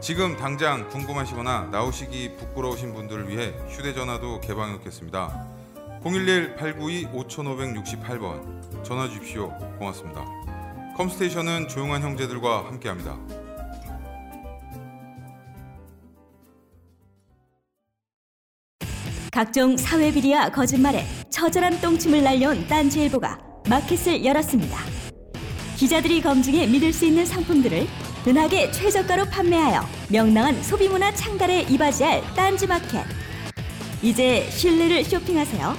지금 당장 궁금하시거나 나오시기 부끄러우신 분들을 위해 휴대전화도 개방해 놓겠습니다. 011-892-5568번 전화 주십시오. 고맙습니다. 컴스테이션은 조용한 형제들과 함께합니다. 각종 사회 비리와 거짓말에 처절한 똥침을 날려온 딴지일보가 마켓을 열었습니다. 기자들이 검증해 믿을 수 있는 상품들을 은하계 최저가로 판매하여 명랑한 소비문화 창달에 이바지할 딴지마켓. 이제 신뢰를 쇼핑하세요.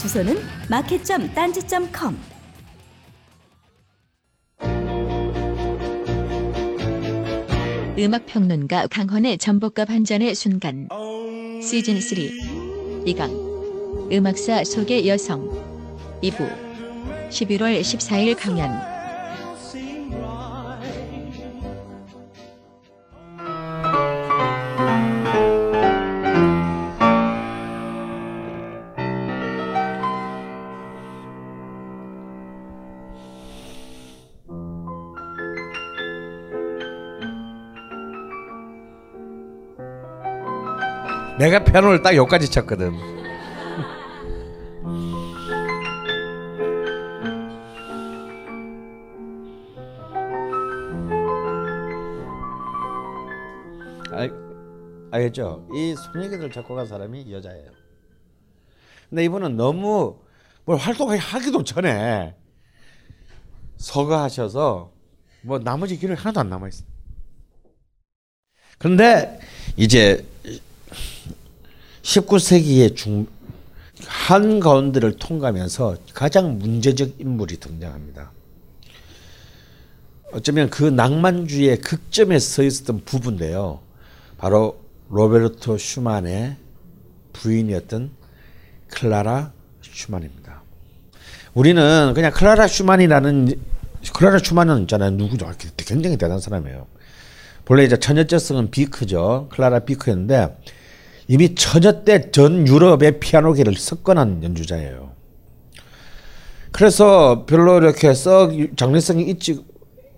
주소는 마켓.딴지.com. 음악 평론가 강헌의 전복과 반전의 순간 시즌 3 2강 음악사 속의 여성 2부 11월 14일 강연 내가 피아노를 딱 여기까지 쳤거든. 알, 알겠죠? 이 손예기들 작곡한 사람이 여자예요. 근데 이분은 너무 뭘 활동하기도 전에 서거하셔서 뭐 나머지 길을 하나도 안 남아 있어. 그런데 이제 19세기의 중 한 가운데를 통과하면서 가장 문제적 인물이 등장합니다. 어쩌면 그 낭만주의의 극점에 서 있었던 부분인데요. 바로 로베르토 슈만의 부인이었던 클라라 슈만입니다. 우리는 그냥 클라라 슈만이라는 클라라 슈만은 있잖아요. 누구죠? 굉장히 대단한 사람이에요. 본래 이제 처녀째성은 비크죠. 클라라 비크였는데 이미 처녀 때전 유럽의 피아노계를 석권한 연주자예요. 그래서 별로 이렇게 썩 장래성이 있지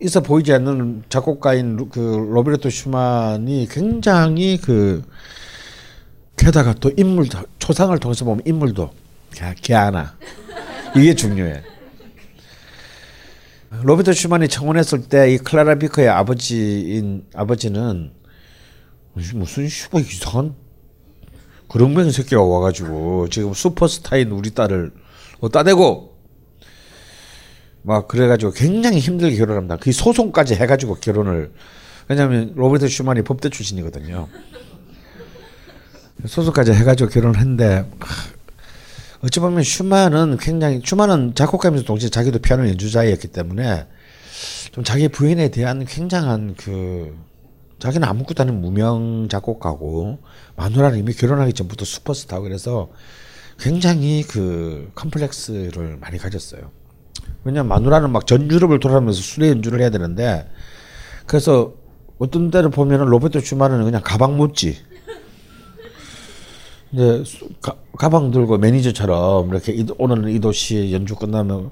있어 보이지 않는 작곡가인 그 로베르토 슈만이 굉장히 그 게다가 또 인물 초상을 통해서 보면 인물도 개하나 이게 중요해. 로베르토 슈만이 청혼했을 때 이 클라라 비커의 아버지인 아버지는 무슨 슈가 이상한 그런 새끼가 와가지고 지금 슈퍼스타인 우리 딸을 따대고 막 그래가지고 굉장히 힘들게 결혼합니다. 그 소송까지 해가지고 결혼을 왜냐하면 로버트 슈만이 법대 출신이거든요. 소송까지 해가지고 결혼을 했는데 어찌 보면 슈만은 굉장히 슈만은 작곡가면서 동시에 자기도 피아노 연주자였기 때문에 좀 자기 부인에 대한 굉장한 그 자기는 아무것도 아닌 무명 작곡가고 마누라는 이미 결혼하기 전부터 슈퍼스타고 그래서 굉장히 그 컴플렉스를 많이 가졌어요. 왜냐면 마누라는 막 전 유럽을 돌아다니면서 수레 연주를 해야 되는데 그래서 어떤 때를 보면은 로베르토 슈만은 그냥 가방 묻지. 이제 수- 가, 가방 들고 매니저처럼 이렇게 이, 오늘 이 도시 연주 끝나면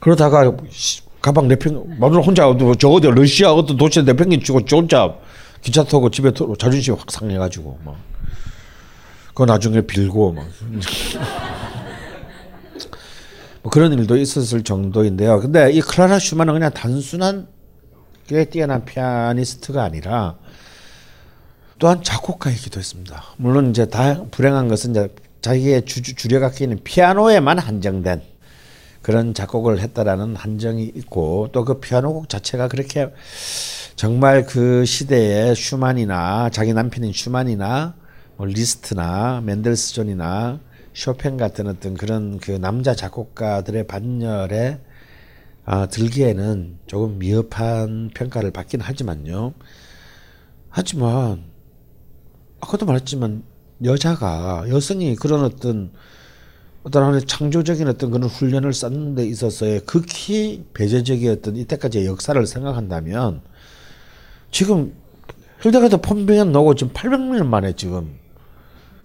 그러다가 시- 가방 내팽 마누라 혼자 저 어디 러시아 어떤 도시에 내팽개치고 저 혼자 기차 타고 집에 도, 자존심 확 상해가지고 막 그거 나중에 빌고 막 뭐 그런 일도 있었을 정도인데요. 근데 이 클라라 슈만은 그냥 단순한 꽤 뛰어난 피아니스트가 아니라 또한 작곡가이기도 했습니다. 물론 이제 다 불행한 것은 이제 자기의 주, 주력악기는 피아노에만 한정된 그런 작곡을 했다라는 한정이 있고 또 그 피아노 곡 자체가 그렇게 정말 그 시대의 슈만이나 자기 남편인 슈만이나 뭐 리스트나 멘델스존이나 쇼팽 같은 어떤 그런 그 남자 작곡가들의 반열에 아, 들기에는 조금 미흡한 평가를 받긴 하지만요. 하지만 아까도 말했지만 여자가 여성이 그런 어떤 어떤 하나의 창조적인 어떤 그런 훈련을 쌓는 데 있어서의 극히 배제적이었던 이때까지의 역사를 생각한다면 지금 힐데가드 폰비엔 나오고 지금 800년 만에 지금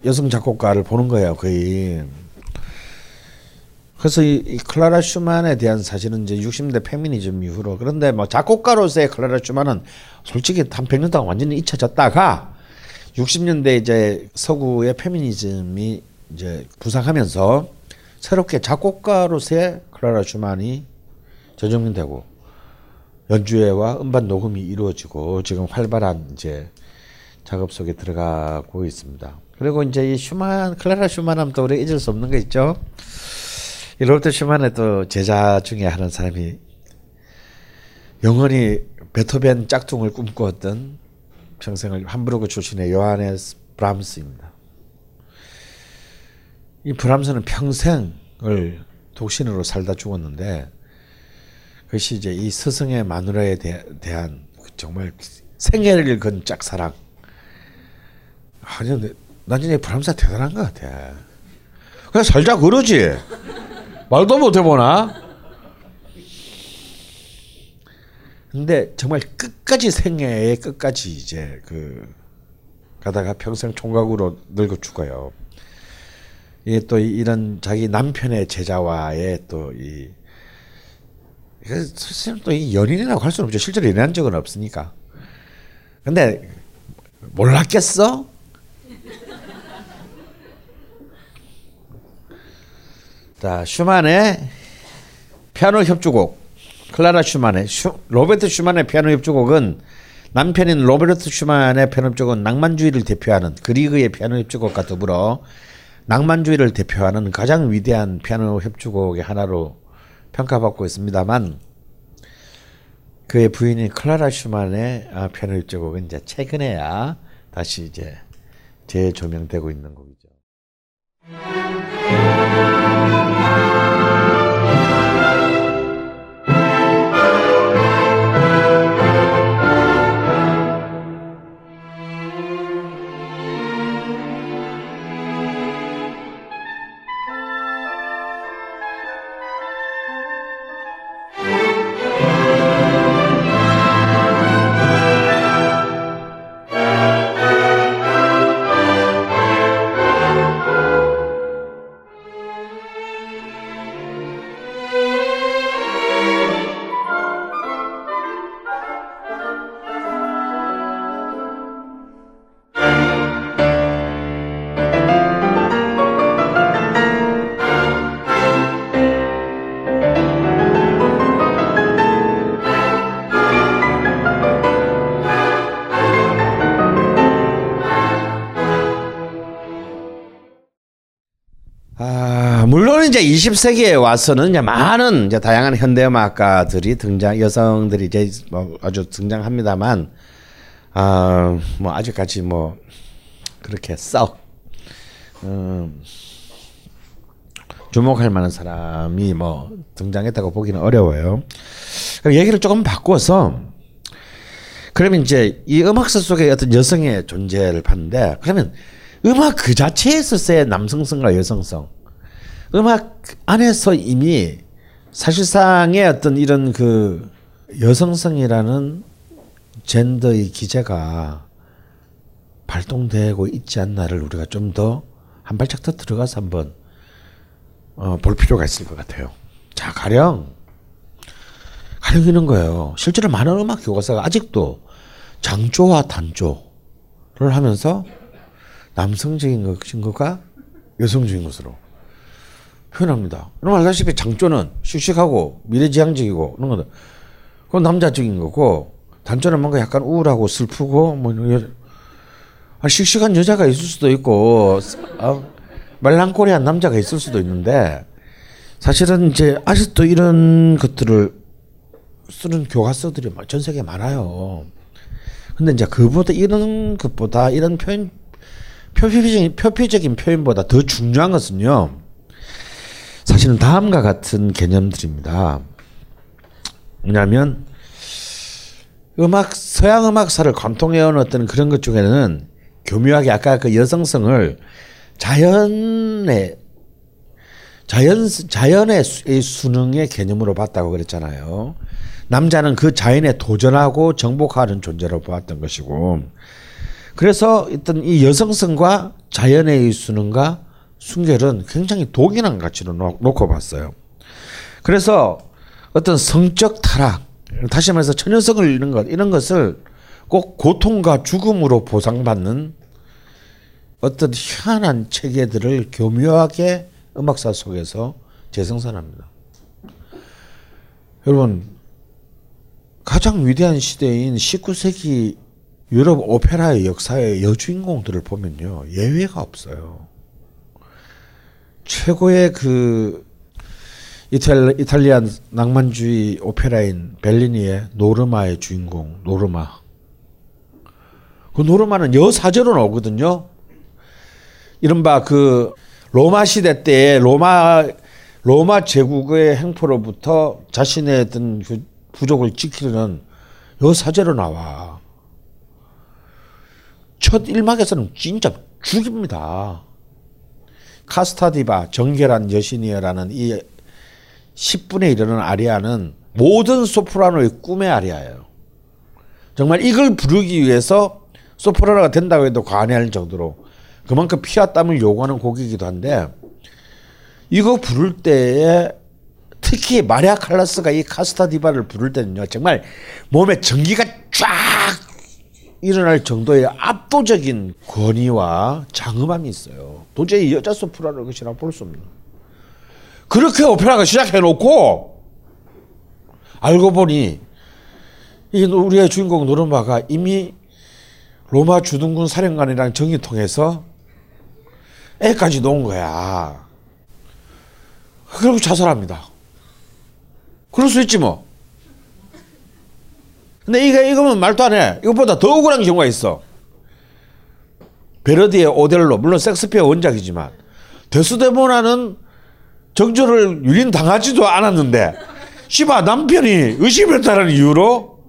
여성 작곡가를 보는 거예요 거의. 그래서 이, 이 클라라 슈만에 대한 사실은 이제 60대 페미니즘 이후로 그런데 뭐 작곡가로서의 클라라 슈만은 솔직히 한 100년 동안 완전히 잊혀졌다가 60년대 이제 서구의 페미니즘이 이제 부상하면서 새롭게 작곡가로서의 클라라 슈만이 재정립되고 연주회와 음반 녹음이 이루어지고 지금 활발한 이제 작업 속에 들어가고 있습니다. 그리고 이제 이 슈만 클라라 슈만 하면 또 우리 잊을 수 없는 거 있죠. 이 로버트 슈만의 또 제자 중에 하는 사람이 영원히 베토벤 짝퉁을 꿈꾸었던 평생을 함부르크 출신의 요하네스 브람스입니다. 이 브람스는 평생을 독신으로 살다 죽었는데 그것이 이제 이 스승의 마누라에 대, 그 정말 생애를 건 짝사랑. 아니, 근데 난 진짜 이 브람스가 대단한 것 같아. 그냥 살자 그러지. 말도 못 해 보나? 근데 정말 끝까지 생애의 끝까지 이제 그 가다가 평생 총각으로 늙어 죽어요. 이게 또 이- 이런 자기 남편의 제자와의 또이 사실 또이 연인이라고 할 수는 없죠. 실제로 연애한 적은 없으니까. 근데 몰랐겠어? 자 슈만의 피아노 협주곡 클라라 슈만의 슈, 로베르트 슈만의 피아노 협주곡은 남편인 로베르트 슈만의 피아노 협주곡은 낭만주의를 대표하는 그리그의 피아노 협주곡과 더불어 낭만주의를 대표하는 가장 위대한 피아노 협주곡의 하나로 평가받고 있습니다만 그의 부인인 클라라 슈만의 아, 피아노 협주곡은 이제 최근에야 다시 이제 재조명되고 있는 곡이죠. 이제 20세기에 와서는 이제 많은 이제 다양한 현대 음악가들이 등장, 여성들이 이제 뭐 아주 등장합니다만, 아, 뭐 아직까지 뭐 그렇게 썩, 음, 주목할 만한 사람이 뭐 등장했다고 보기는 어려워요. 얘기를 조금 바꿔서 그러면 이제 이 음악사 속에 어떤 여성의 존재를 봤는데 그러면 음악 그 자체에 있었어요 남성성과 여성성. 음악 안에서 이미 사실상의 어떤 이런 그 여성성이라는 젠더의 기제가 발동되고 있지 않나를 우리가 좀 더 한 발짝 더 들어가서 한번 어, 볼 필요가 있을 것 같아요. 자, 가령 가령 이런 거예요. 실제로 많은 음악 교과서가 아직도 장조와 단조를 하면서 남성적인 것과 여성적인 것으로 표현합니다. 여러분 알다시피 장조는 씩씩하고 미래지향적이고 그런 거는 그건 남자적인 거고 단조는 뭔가 약간 우울하고 슬프고 뭐 아, 씩씩한 여자가 있을 수도 있고 아, 말랑꼬리한 남자가 있을 수도 있는데 사실은 이제 아직도 이런 것들을 쓰는 교과서들이 전 세계에 많아요. 근데 이제 그보다 이런 것보다 이런 표현 표피적인 표피적인 표현보다 더 중요한 것은요. 사실은 다음과 같은 개념들입니다. 뭐냐면 음악 서양 음악사를 관통해온 어떤 그런 것 중에는 교묘하게 아까 그 여성성을 자연의 자연 자연의 수능의 개념으로 봤다고 그랬잖아요. 남자는 그 자연에 도전하고 정복하는 존재로 보았던 것이고, 그래서 어떤 이 여성성과 자연의 수능과 순결은 굉장히 독인한 가치로 놓고 봤어요. 그래서 어떤 성적 타락, 다시 말해서 천연성을 잃는 것 이런 것을 꼭 고통과 죽음으로 보상받는 어떤 희한한 체계들을 교묘하게 음악사 속에서 재생산합니다. 여러분 가장 위대한 시대인 19세기 유럽 오페라의 역사의 여주인공들을 보면요 예외가 없어요. 최고의 그 이탈, 이탈리안 낭만주의 오페라인 벨리니의 노르마의 주인공 노르마. 그 노르마는 여사제로 나오거든요. 이른바 그 로마 시대 때 로마 로마 제국의 행포로부터 자신의 어떤 그 부족을 지키는 여사제로 나와. 첫 일막에서는 진짜 죽입니다. 카스타디바 정결한 여신이여라는 이 10분에 이르는 아리아는 모든 소프라노의 꿈의 아리아예요. 정말 이걸 부르기 위해서 소프라노가 된다고 해도 과언할 정도로 그만큼 피와 땀을 요구하는 곡이기도 한데 이거 부를 때에 특히 마리아 칼라스가 이 카스타디바를 부를 때는요 정말 몸에 전기가 쫙 일어날 정도의 압도적인 권위와 장엄함이 있어요. 도저히 여자 소프라노 것이라 볼 수 없는. 그렇게 오페라가 시작해놓고 알고 보니 이 우리의 주인공 노르마가 이미 로마 주둔군 사령관이랑 정이 통해서 애까지 놓은 거야. 그리고 자살합니다. 그럴 수 있지 뭐. 근데 이게 이거면 말도 안 해. 이것보다 더 억울한 경우가 있어. 베르디의 오델로 물론 섹스피어 원작이지만 데스데모나는 정조를 유린 당하지도 않았는데 씨바 남편이 의심했다는 이유로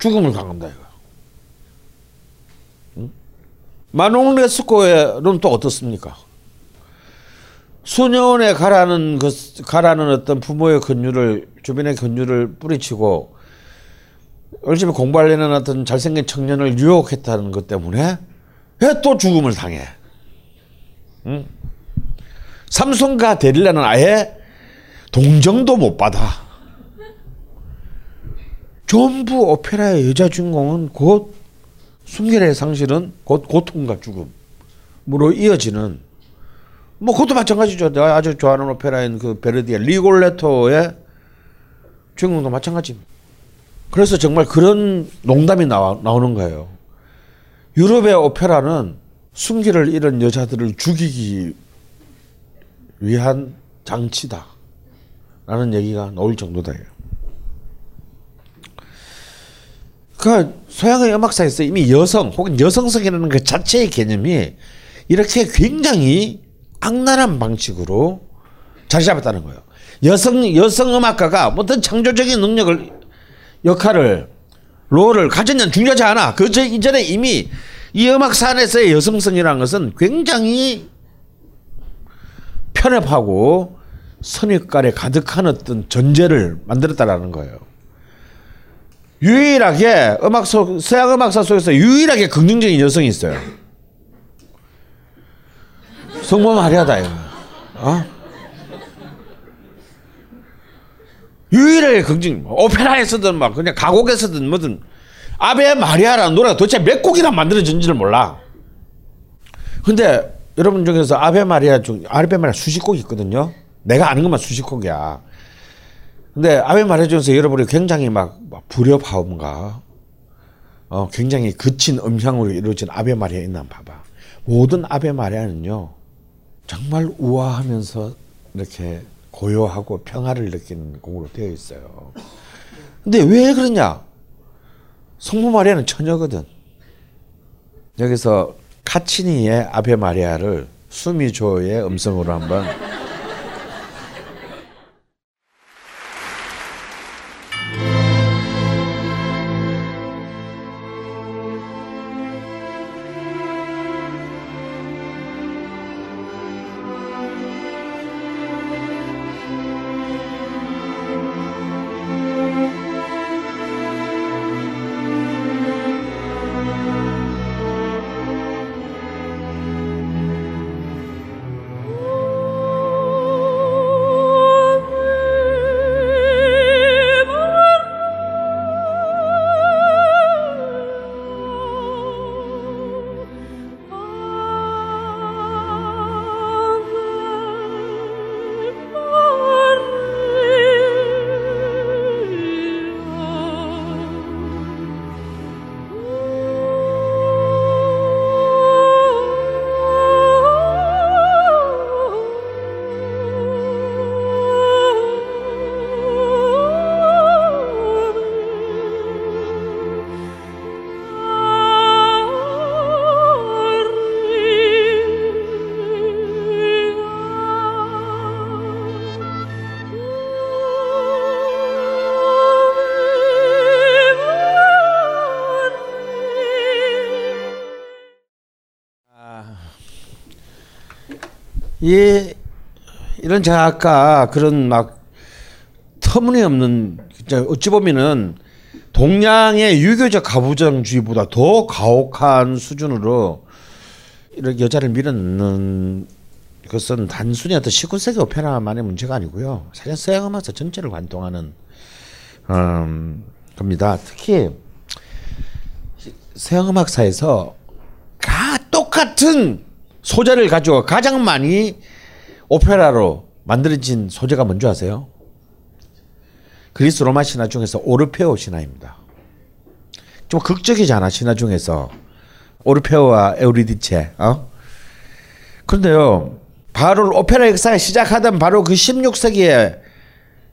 죽음을 당한다 이거. 응? 마농 레스코에는 또 어떻습니까? 소년에 가라는 그 가라는 어떤 부모의 권유를 주변의 권유를 뿌리치고 열심히 공부하려는 어떤 잘생긴 청년을 유혹했다는 것 때문에 왜 또 죽음을 당해? 응? 삼성과 데릴라는 아예 동정도 못 받아. 전부 오페라의 여자 주인공은 곧 순결의 상실은 곧 고통과 죽음으로 이어지는 뭐 그것도 마찬가지죠. 내가 아주 좋아하는 오페라인 그 베르디의 리골레토의 주인공도 마찬가지입니다. 그래서 정말 그런 농담이 나와, 나오는 거예요. 유럽의 오페라는 순기를 잃은 여자들을 죽이기 위한 장치다. 라는 얘기가 나올 정도다. 그 서양의 음악사에서 이미 여성 혹은 여성성이라는 그 자체의 개념이 이렇게 굉장히 악랄한 방식으로 자리 잡았다는 거예요. 여성 여성 음악가가 어떤 창조적인 능력을 역할을 롤을 가졌냐 중요하지 않아. 그 이전에 이미 이 음악 산에서의 여성성이라는 것은 굉장히 편협하고 선입관에 가득한 어떤 전제를 만들었다라는 거예요. 유일하게 음악 속 서양 음악사 속에서 유일하게 긍정적인 여성이 있어요. 성모 마리아다 이거. 어? 유일하게 긍정. 오페라에서든 막 그냥 가곡에서든 뭐든 아베 마리아라는 노래가 도대체 몇 곡이나 만들어진지를 몰라. 근데 여러분 중에서 아베 마리아 중 아베 마리아 수십 곡 있거든요. 내가 아는 것만 수십 곡이야. 근데 아베 마리아 중에서 여러분이 굉장히 막, 막 불협화음과 어, 굉장히 거친 음향으로 이루어진 아베 마리아 있나 봐봐. 모든 아베 마리아는요. 정말 우아하면서 이렇게 고요하고 평화를 느끼는 곡으로 되어 있어요. 근데 왜 그러냐? 성모 마리아는 처녀거든. 여기서 카치니의 아베 마리아를 수미조의 음성으로 한번 이 이런 아까 그런 막 터무니없는 어찌 보면은 동양의 유교적 가부장주의보다 더 가혹한 수준으로 이렇게 여자를 밀어넣는 것은 단순히 어떤 19세기 오페라만의 문제가 아니고요. 사실 서양 음악사 전체를 관통하는 음, 겁니다. 특히 서양 음악사에서 가 똑같은 소재를 가지고 가장 많이 오페라로 만들어진 소재가 뭔지 아세요? 그리스 로마 신화 중에서 오르페오 신화입니다. 좀 극적이잖아 신화 중에서 오르페오와 에우리디체. 어? 그런데요, 바로 오페라 역사가 시작하던 바로 그 16세기에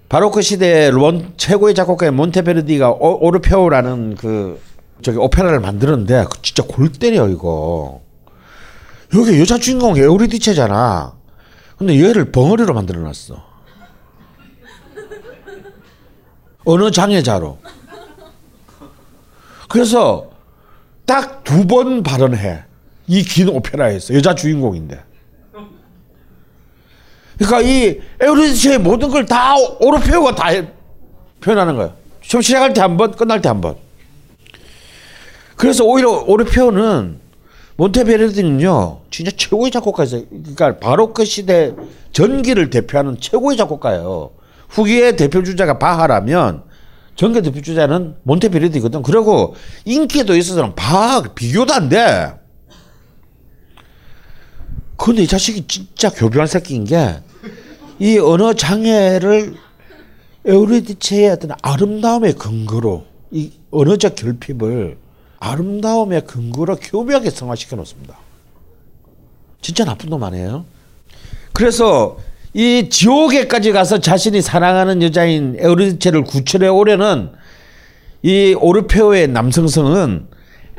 바로크 시대의 론 최고의 작곡가인 몬테베르디가 오, 오르페오라는 그 저기 오페라를 만드는데 그 진짜 골 때려 이거. 여기 여자 주인공 에우리디체잖아. 근데 얘를 벙어리로 만들어놨어. 어느 장애자로. 그래서 딱 두 번 발언해. 이 긴 오페라에서 여자 주인공인데. 그러니까 이 에우리디체의 모든 걸 다 오르페오가 다 표현하는 거야. 처음 시작할 때 한 번, 끝날 때 한 번. 그래서 오히려 오르페오는 몬테베르디는요, 진짜 최고의 작곡가였어요. 그러니까 바로크 시대 전기를 대표하는 최고의 작곡가예요. 후기의 대표 주자가 바하라면 전기 대표 주자는 몬테베르디거든. 그리고 인기도 있어서는 바 비교도 안 돼. 근데 이 자식이 진짜 교묘한 새끼인 게 이 언어 장애를 에우리디체의 어떤 아름다움의 근거로 이 언어적 결핍을 아름다움의 근거로 교묘하게 성화시켜 놓습니다. 진짜 나쁜 놈 아니에요? 그래서 이 지옥에까지 가서 자신이 사랑하는 여자인 에우리디체를 구출해 오려는 이 오르페오의 남성성은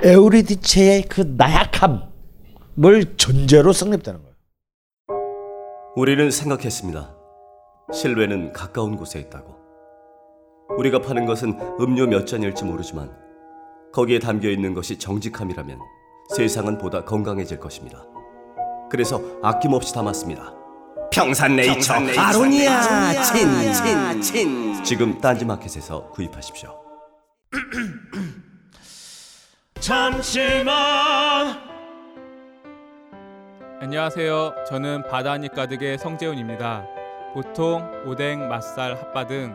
에우리디체의 그 나약함을 전제로 성립되는 거예요. 우리는 생각했습니다. 실외는 가까운 곳에 있다고. 우리가 파는 것은 음료 몇 잔일지 모르지만 거기에 담겨 있는 것이 정직함이라면 세상은 보다 건강해질 것입니다. 그래서 아낌없이 담았습니다. 평산네이처 아로니아 친친친 지금 딴지마켓에서 구입하십시오. 잠시만 안녕하세요. 저는 바다니 가득의 성재훈입니다. 보통 오뎅, 맛살, 핫바 등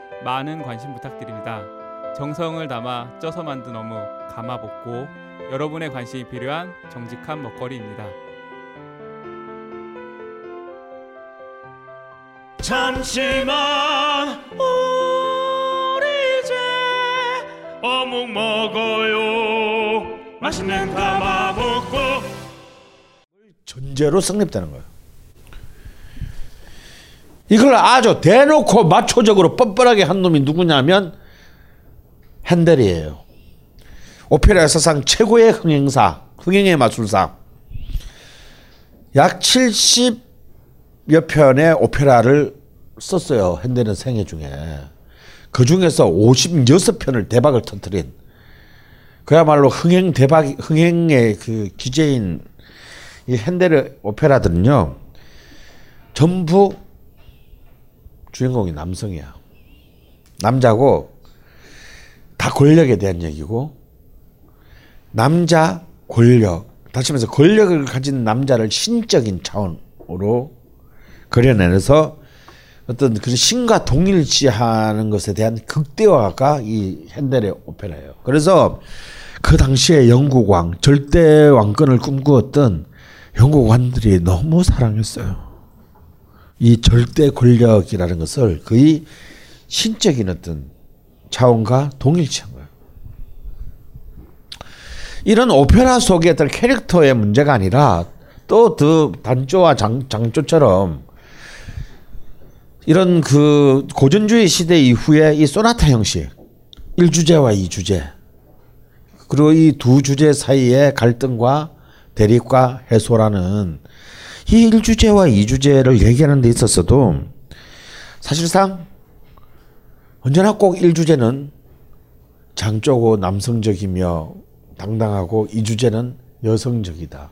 많은 관심 부탁드립니다. 정성을 담아 쪄서 만든 어묵 감아볶고 여러분의 관심이 필요한 정직한 먹거리입니다. 잠시만 우리 이제 어묵 먹어요 맛있는 감아볶고 전제로 성립되는 거예요. 이걸 아주 대놓고 마초적으로 뻔뻔하게 한 놈이 누구냐면 핸델이에요. 오페라 사상 최고의 흥행사, 흥행의 마술사. 약 70여 편의 오페라를 썼어요. 핸델은 생애 중에. 그 중에서 56편을 대박을 터뜨린 그야말로 흥행 대박, 흥행의 그 기재인 이 핸델의 오페라들은요, 전부 주인공이 남성이야. 남자고, 다 권력에 대한 얘기고, 남자 권력, 다시 말해서 권력을 가진 남자를 신적인 차원으로 그려내서 어떤 그런 신과 동일시하는 것에 대한 극대화가 이 핸델의 오페라예요. 그래서 그 당시에 영국 왕, 절대 왕권을 꿈꾸었던 영국 왕들이 너무 사랑했어요. 이 절대 권력이라는 것을 거의 신적인 어떤 차원과 동일시한 거예요. 이런 오페라 속의 어떤 캐릭터의 문제가 아니라 또 그 단조와 장, 장조처럼 이런 그 고전주의 시대 이후에 이 소나타 형식, 1주제와 2주제, 그리고 이 두 주제 사이의 갈등과 대립과 해소라는 이 1주제와 2주제를 얘기하는 데 있어서도 사실상 언제나 꼭 1주제는 장조고 남성적이며 당당하고 2주제는 여성적이다.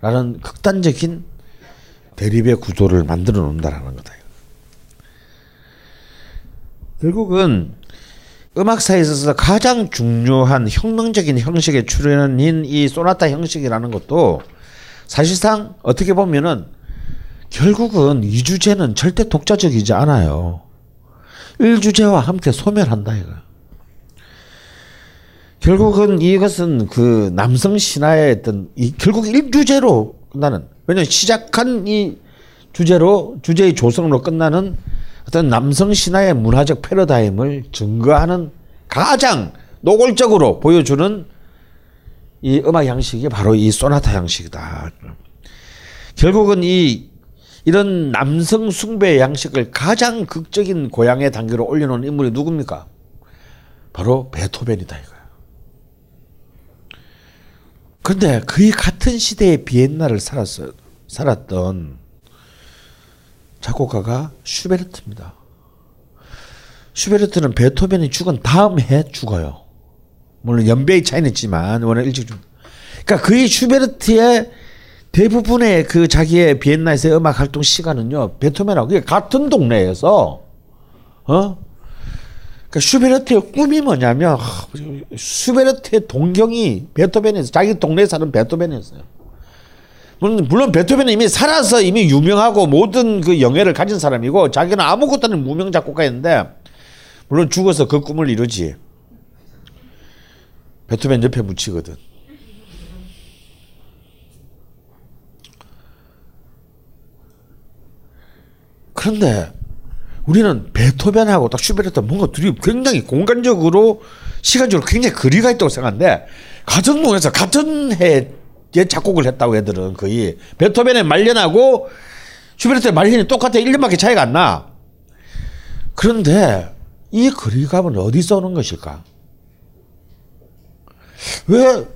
라는 극단적인 대립의 구도를 만들어 놓는다라는 거다. 결국은 음악사에 있어서 가장 중요한 혁명적인 형식의 출현인 이 소나타 형식이라는 것도 사실상 어떻게 보면은 결국은 이 주제는 절대 독자적이지 않아요. 1주제와 함께 소멸한다 이거. 결국은 이것은 그 남성 신화의 어떤 이 결국 1주제로 끝나는 왜냐면 시작한 이 주제로 주제의 조성으로 끝나는 어떤 남성 신화의 문화적 패러다임을 증거하는 가장 노골적으로 보여주는 이 음악 양식이 바로 이 소나타 양식이다. 결국은 이 이런 남성 숭배 양식을 가장 극적인 고향의 단계로 올려놓은 인물이 누굽니까? 바로 베토벤이다 이거야. 근데 그의 같은 시대의 비엔나를 살았어, 살았던 작곡가가 슈베르트입니다. 슈베르트는 베토벤이 죽은 다음 해 죽어요. 물론 연배의 차이는 있지만 워낙 일찍 죽. 그러니까 그의 슈베르트의 대부분의 그 자기의 비엔나에서의 음악 활동 시간은요 베토벤하고 같은 동네에서 어 그러니까 슈베르트의 꿈이 뭐냐면 슈베르트의 동경이 베토벤에서 자기 동네에 사는 베토벤이었어요. 물론, 물론 베토벤은 이미 살아서 이미 유명하고 모든 그 영예를 가진 사람이고 자기는 아무것도 아닌 무명 작곡가였는데 물론 죽어서 그 꿈을 이루지. 베토벤 옆에 묻히거든. 그런데 우리는 베토벤하고 딱 슈베르트 뭔가 둘이 굉장히 공간적으로 시간적으로 굉장히 거리가 있다고 생각하는데 가정동에서 같은 해에 작곡을 했다고 애들은 거의 베토벤의 말년하고 슈베르트의 말년이 똑같아 1년밖에 차이가 안 나. 그런데 이 거리감은 어디서 오는 것일까? 왜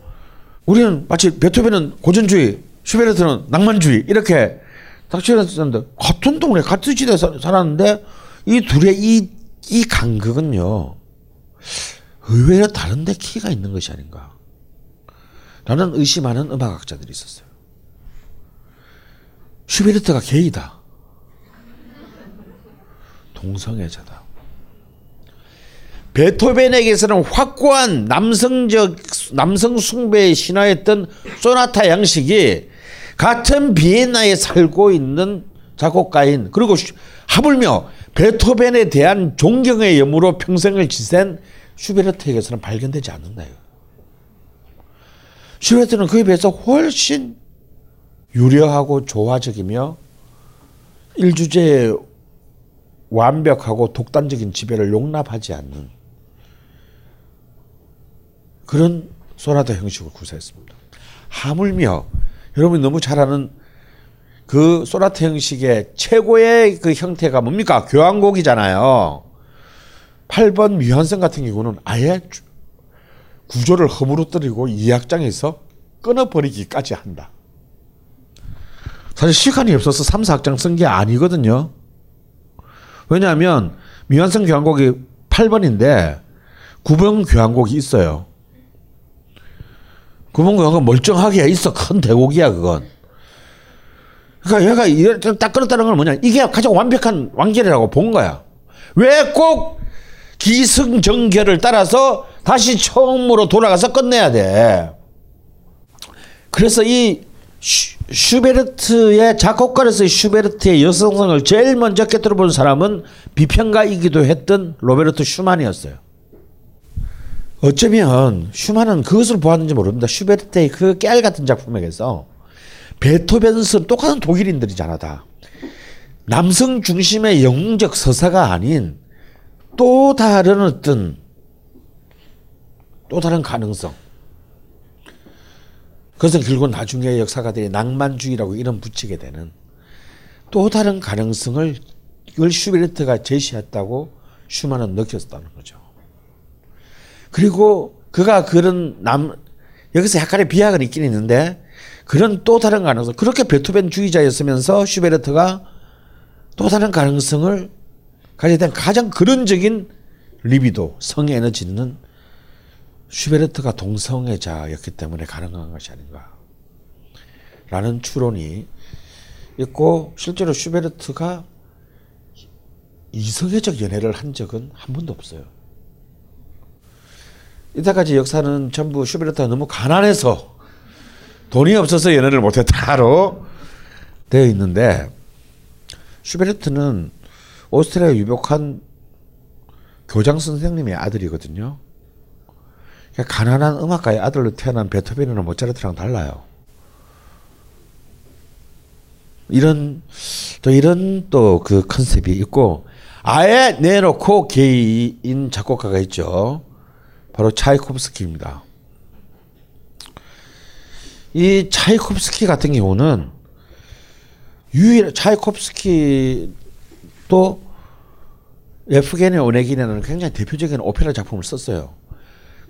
우리는 마치 베토벤은 고전주의, 슈베르트는 낭만주의 이렇게 닥치는데 같은 동네 같은 시대에 살았는데 이 둘의 이, 이 간극은요 의외로 다른데 키가 있는 것이 아닌가 라는 의심하는 음악학자들이 있었어요. 슈베르트가 게이다. 동성애자다. 베토벤에게서는 확고한 남성적 남성 숭배에 신화했던 소나타 양식이 같은 비엔나에 살고 있는 작곡가인 그리고 하물며 베토벤에 대한 존경의 염으로 평생을 지샌 슈베르트에게서는 발견되지 않는다요. 슈베르트는 그에 비해서 훨씬 유려하고 조화적이며 일주제의 완벽하고 독단적인 지배를 용납하지 않는 그런 소나타 형식을 구사했습니다. 하물며 여러분이 너무 잘 아는 그 소나타 형식의 최고의 그 형태가 뭡니까? 교향곡이잖아요. 8번 미완성 같은 경우는 아예 구조를 허물어뜨리고 2악장에서 끊어버리기까지 한다. 사실 시간이 없어서 3, 4악장 쓴 게 아니거든요. 왜냐하면 미완성 교향곡이 8번인데 9번 교향곡이 있어요. 9번 교향곡 멀쩡하게 있어. 큰 대곡이야 그건. 그러니까 얘가 이렇게 딱 끊었다는 건 뭐냐. 이게 가장 완벽한 완결이라고 본 거야. 왜 꼭 기승전결을 따라서 다시 처음으로 돌아가서 끝내야 돼. 그래서 이 슈 베르트의 작곡가로서의 슈베르트의 여성성을 제일 먼저 깨뜨려 본 사람은 비평가이기도 했던 로베르트 슈만이었어요. 어쩌면 슈만은 그것을 보았는지 모릅니다. 슈베르트의 그 깨알 같은 작품에서 베토벤은 똑같은 독일인들이잖아 다. 남성 중심의 영웅적 서사가 아닌 또 다른 어떤 또 다른 가능성. 그것은 결국 나중에 역사가들이 낭만주의라고 이름 붙이게 되는 또 다른 가능성을 이걸 슈베르트가 제시했다고 슈만은 느꼈다는 거죠. 그리고 그가 그런 남 여기서 약간의 비약은 있긴 있는데 그런 또 다른 가능성 그렇게 베토벤 주의자였으면서 슈베르트가 또 다른 가능성을 가지게 된 가장 근원적인 리비도 성의 에너지는 슈베르트가 동성애자였기 때문에 가능한 것이 아닌가. 라는 추론이 있고, 실제로 슈베르트가 이성애적 연애를 한 적은 한 번도 없어요. 이때까지 역사는 전부 슈베르트가 너무 가난해서 돈이 없어서 연애를 못했다로 되어 있는데, 슈베르트는 오스트리아 유복한 교장 선생님의 아들이거든요. 그러니까 가난한 음악가의 아들로 태어난 베토벤이나 모차르트랑 달라요. 이런 또 이런 또 그 컨셉이 있고 아예 내놓고 개인 작곡가가 있죠. 바로 차이콥스키입니다. 이 차이콥스키 같은 경우는 유일 차이콥스키도 예프게니 오네긴에는 굉장히 대표적인 오페라 작품을 썼어요.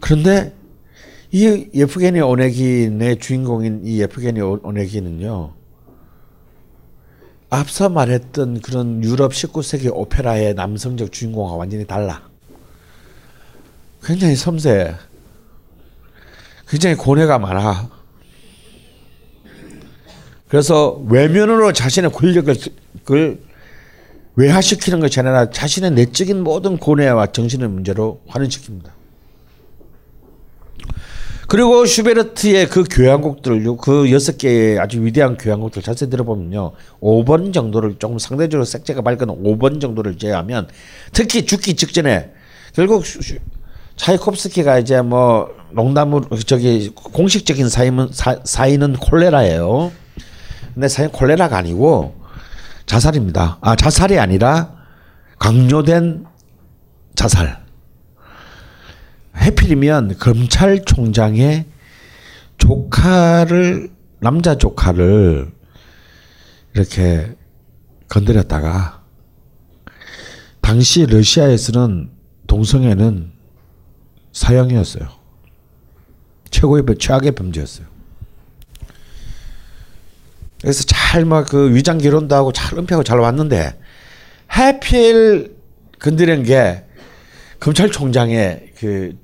그런데 이 예프게니 오네긴의 주인공인 이 예프게니 오네긴은요. 앞서 말했던 그런 유럽 19세기 오페라의 남성적 주인공과 완전히 달라. 굉장히 섬세. 굉장히 고뇌가 많아. 그래서 외면으로 자신의 권력을 외화시키는 것이 아니라 자신의 내적인 모든 고뇌와 정신의 문제로 환원시킵니다. 그리고 슈베르트의 그 교향곡들, 그 여섯 개의 아주 위대한 교향곡들 자세히 들어보면요. 5번 정도를 조금 상대적으로 색채가 밝은 5번 정도를 제외하면 특히 죽기 직전에 결국 차이콥스키가 이제 뭐 농담으로 저기 공식적인 사인은, 사인은 콜레라예요. 근데 사인 콜레라가 아니고 자살입니다. 아, 자살이 아니라 강요된 자살. 해필이면 검찰총장의 조카를 남자 조카를 이렇게 건드렸다가 당시 러시아에서는 동성애는 사형이었어요. 최고의 최악의 범죄였어요. 그래서 잘 막 그 위장 결혼도 하고 잘 은폐하고 잘 왔는데 해필 건드린 게 검찰총장의 그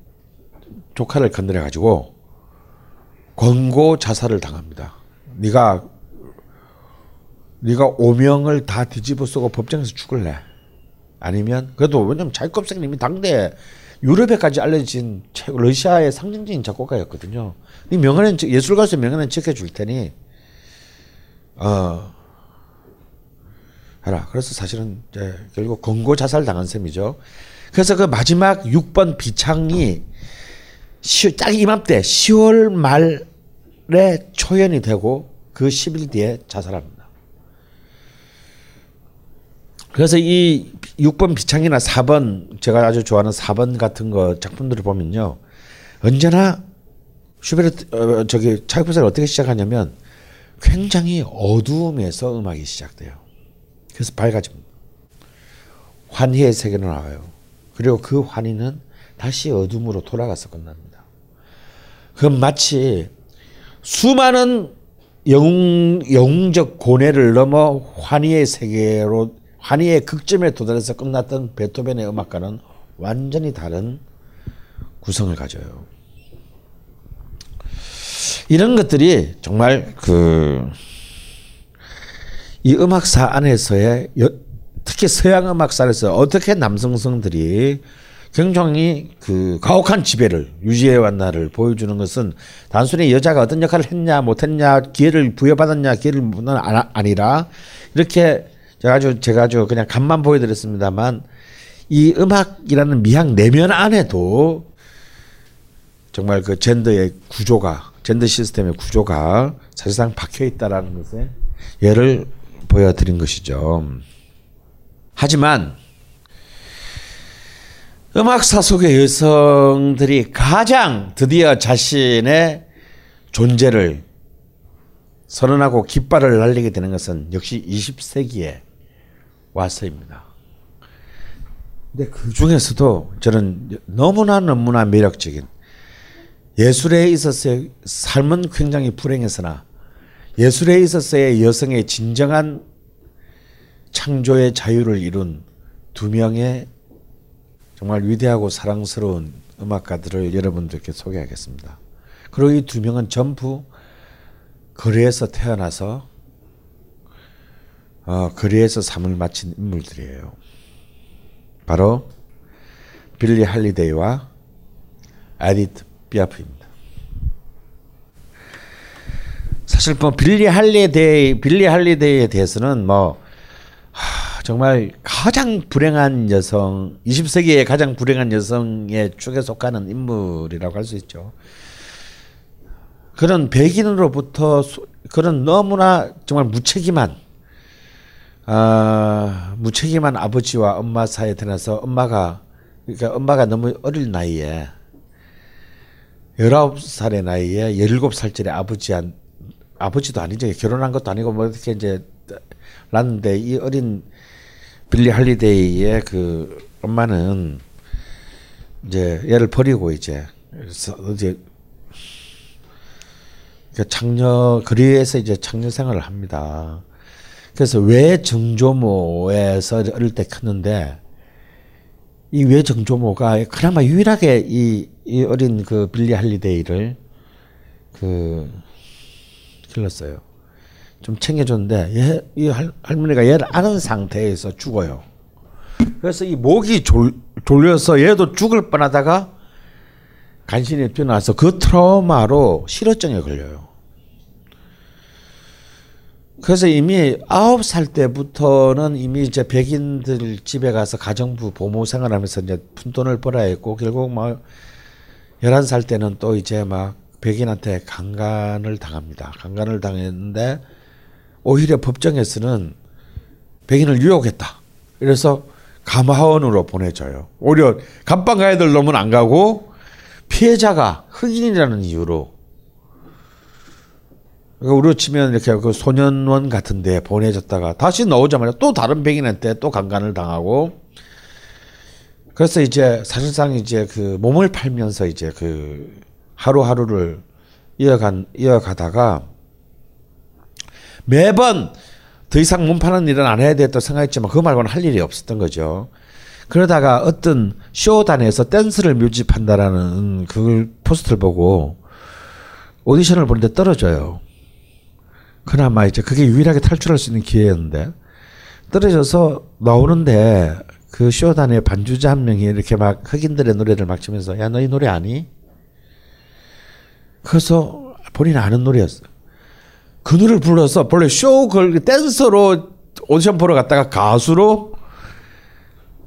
조카를 건드려 가지고 권고 자살을 당합니다. 네가 네가 오명을 다 뒤집어 쓰고 법정에서 죽을래? 아니면 그래도 왜냐면 차이콥스키님이 당대 유럽에까지 알려진 러시아의 상징적인 작곡가였거든요. 네 명예는 예술가로서 명예는 지켜줄 테니 어 해라. 그래서 사실은 이제 결국 권고 자살 당한 셈이죠. 그래서 그 마지막 6번 비창이 딱 이맘때 10월 말에 초연이 되고 그 10일 뒤에 자살합니다. 그래서 이 6번 비창이나 4번 제가 아주 좋아하는 4번 같은 거 작품들을 보면요. 언제나 슈베르트 어, 저기 차이프스를 어떻게 시작하냐면 굉장히 어두움에서 음악이 시작돼요. 그래서 밝아집니다. 환희의 세계로 나와요. 그리고 그 환희는 다시 어둠으로 돌아가서 끝납니다. 그 마치 수많은 영웅, 영웅적 고뇌를 넘어 환희의 세계로 환희의 극점에 도달해서 끝났던 베토벤의 음악과는 완전히 다른 구성을 가져요. 이런 것들이 정말 그 이 음악사 안에서의 특히 서양 음악사에서 어떻게 남성성들이 굉장히 그 가혹한 지배를 유지해 왔나를 보여주는 것은 단순히 여자가 어떤 역할을 했냐 못했냐 기회를 부여받았냐 기회를 못은 아니라 이렇게 제가 아주 제가 아주 그냥 간만 보여드렸습니다만 이 음악이라는 미학 내면 안에도 정말 그 젠더의 구조가 젠더 시스템의 구조가 사실상 박혀 있다라는 것에 예를 보여드린 것이죠. 하지만 음악사 속의 여성들이 가장 드디어 자신의 존재를 선언하고 깃발을 날리게 되는 것은 역시 20세기에 와서입니다. 근데 그 중에서도 저는 너무나 너무나 매력적인 예술에 있어서의 삶은 굉장히 불행했으나 예술에 있어서의 여성의 진정한 창조의 자유를 이룬 두 명의 정말 위대하고 사랑스러운 음악가들을 여러분들께 소개하겠습니다. 그리고 이 두 명은 전부 거리에서 태어나서 어, 거리에서 삶을 마친 인물들이에요. 바로 빌리 할리데이와 에디트 피아프입니다. 사실 뭐 빌리 할리데이 빌리 할리데이에 대해서는 뭐 하, 정말 가장 불행한 여성 20세기의 가장 불행한 여성의 축에 속하는 인물이라고 할 수 있죠. 그런 백인으로부터 그런 너무나 정말 무책임한 아, 무책임한 아버지와 엄마 사이에 태어나서 엄마가 그러니까 엄마가 너무 어릴 나이에 19살의 나이에 17살짜리 아버지한 아버지도 아니죠. 결혼한 것도 아니고 뭐 이렇게 이제 낳는데 이 어린 빌리 할리데이의 그 엄마는 이제 얘를 버리고 이제 이제 그 장녀 거리에서 이제 장녀 생활을 합니다. 그래서 왜 정조모에서 어릴 때 컸는데 이외 정조모가 그나마 유일하게 이, 이 어린 그 빌리 할리데이를 그 길렀어요. 좀 챙겨줬는데 얘, 이 할, 할머니가 얘를 아는 상태에서 죽어요. 그래서 이 목이 졸, 졸려서 얘도 죽을 뻔하다가 간신히 뛰어나서 그 트라우마로 실어증에 걸려요. 그래서 이미 아홉 살 때부터는 이미 이제 백인들 집에 가서 가정부 보모 생활하면서 이제 푼돈을 벌어야 했고 결국 막 열한 살 때는 또 이제 막 백인한테 강간을 당합니다. 강간을 당했는데 오히려 법정에서는 백인을 유혹했다. 그래서 감화원으로 보내줘요. 오히려 감방 가야 될 놈은 안 가고 피해자가 흑인이라는 이유로 그러니까 우리로 치면 이렇게 그 소년원 같은데 보내졌다가 다시 나오자마자 또 다른 백인한테 또 강간을 당하고 그래서 이제 사실상 이제 그 몸을 팔면서 이제 그 하루하루를 이어간 이어가다가 매번 더 이상 몸 파는 일은 안 해야 되겠다 생각했지만 그거 말고는 할 일이 없었던 거죠. 그러다가 어떤 쇼단에서 댄스를 묘집한다라는 그 포스트를 보고 오디션을 보는데 떨어져요. 그나마 이제 그게 유일하게 탈출할 수 있는 기회였는데 떨어져서 나오는데 그 쇼단의 반주자 한 명이 이렇게 막 흑인들의 노래를 막 치면서 야 너 이 노래 아니? 그래서 본인 아는 노래였어. 그 노래를 불러서 본래 쇼걸 댄서로 오디션 보러 갔다가 가수로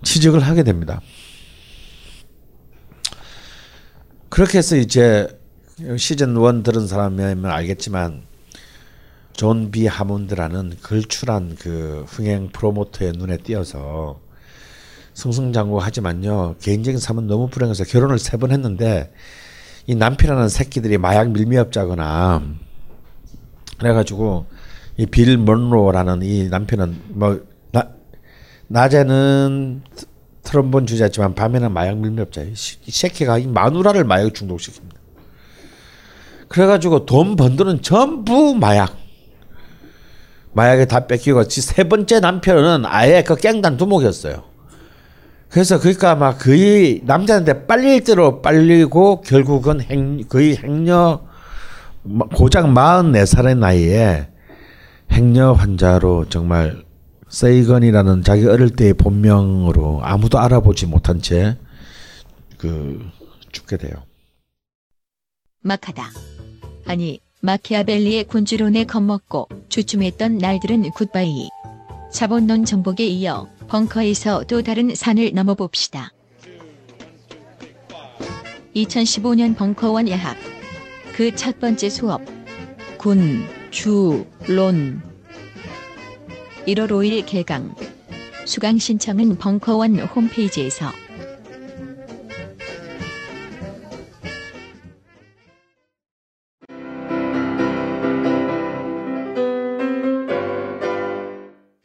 취직을 하게 됩니다. 그렇게 해서 이제 시즌 1 들은 사람이면 알겠지만 존 비 하몬드라는 걸출한 그 흥행 프로모터의 눈에 띄어서 승승장구하지만요 개인적인 삶은 너무 불행해서 결혼을 세 번 했는데 이 남편이라는 새끼들이 마약 밀매업자거나 그래가지고 이 빌 먼로라는 이 남편은 뭐 나, 낮에는 트럼본 주자지만 밤에는 마약 밀매업자 이 새끼가 이 마누라를 마약 중독시킵니다. 그래가지고 돈 번 돈은 전부 마약. 마약에 다 뺏기고 세 번째 남편은 아예 그 깽단 두목이었어요. 그래서 그러니까 막 거의 남자한테 빨릴 대로 빨리고 결국은 행, 거의 행녀 고작 44살의 나이에 행녀 환자로 정말 세이건이라는 자기 어릴 때의 본명으로 아무도 알아보지 못한 채 그 죽게 돼요. 막하다. 아니 마키아벨리의 군주론에 겁먹고 주춤했던 날들은 굿바이. 자본론 정복에 이어 벙커에서 또 다른 산을 넘어봅시다. 2015년 벙커원 야학 그 첫 번째 수업. 군, 주, 론. 1월 5일 개강. 수강 신청은 벙커원 홈페이지에서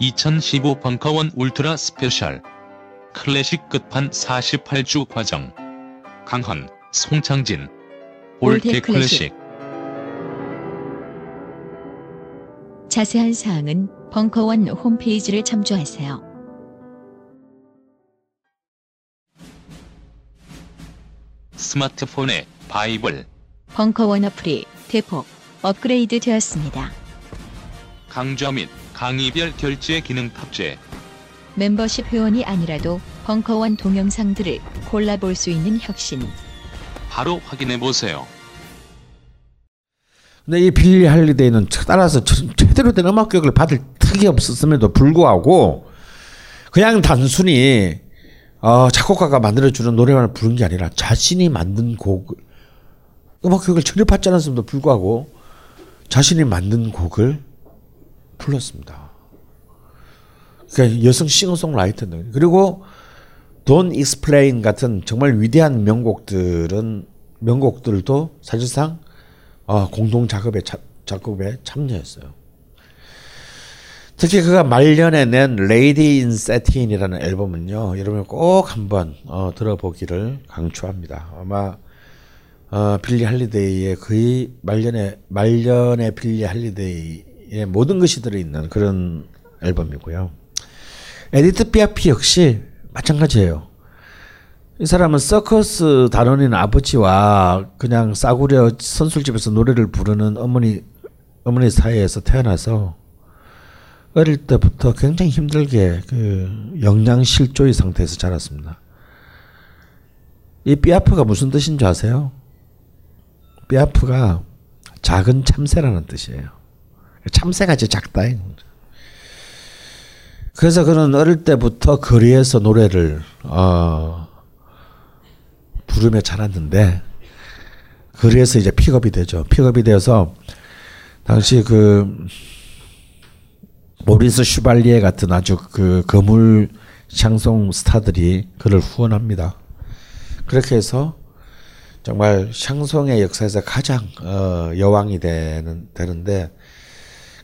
(2015) 벙커원 Ultra Special. 클래식 끝판 48주 과정. 강헌, 송창진. Old Classic. 자세한 사항은 벙커원 홈페이지를 참조하세요. 스마트폰에 바이블. 벙커원 어플이 대폭 업그레이드 되었습니다. 강좌 및 강의별 결제 기능 탑재 멤버십 회원이 아니라도 벙커원 동영상들을 골라볼 수 있는 혁신. 바로 확인해 보세요. 근데 이 빌리 할리데이는 따라서 제대로 된 음악 교육을 받을 턱이 없었음에도 불구하고 그냥 단순히 어, 작곡가가 만들어주는 노래만 부른 게 아니라 자신이 만든 곡 음악 교육을 전혀 받지 않았음에도 불구하고 자신이 만든 곡을 불렀습니다. 그러니까 여성 싱어송라이터들 그리고 Don't Explain 같은 정말 위대한 명곡들은 명곡들도 사실상 어, 공동 작업에 자, 작업에 참여했어요. 특히 그가 말년에 낸 Lady in Satin이라는 앨범은요. 여러분 꼭 한번 어, 들어보기를 강추합니다. 아마 어, 빌리 할리데이의 거의 말년에 말년의 빌리 할리데이 의 모든 것이 들어있는 그런 앨범이고요. 에디트 피아프 역시 마찬가지예요. 이 사람은 서커스 단원인 아버지와 그냥 싸구려 선술집에서 노래를 부르는 어머니 어머니 사이에서 태어나서 어릴 때부터 굉장히 힘들게 그 영양 실조의 상태에서 자랐습니다. 이 삐아프가 무슨 뜻인 줄 아세요? 삐아프가 작은 참새라는 뜻이에요. 참새같이 작다. 그래서 그는 어릴 때부터 거리에서 노래를 어, 부르며 자랐는데 거리에서 이제 픽업이 되죠. 픽업이 되어서 당시 그 모리스 슈발리에 같은 아주 그 거물 샹송 스타들이 그를 후원합니다. 그렇게 해서 정말 샹송의 역사에서 가장 어, 여왕이 되는 되는데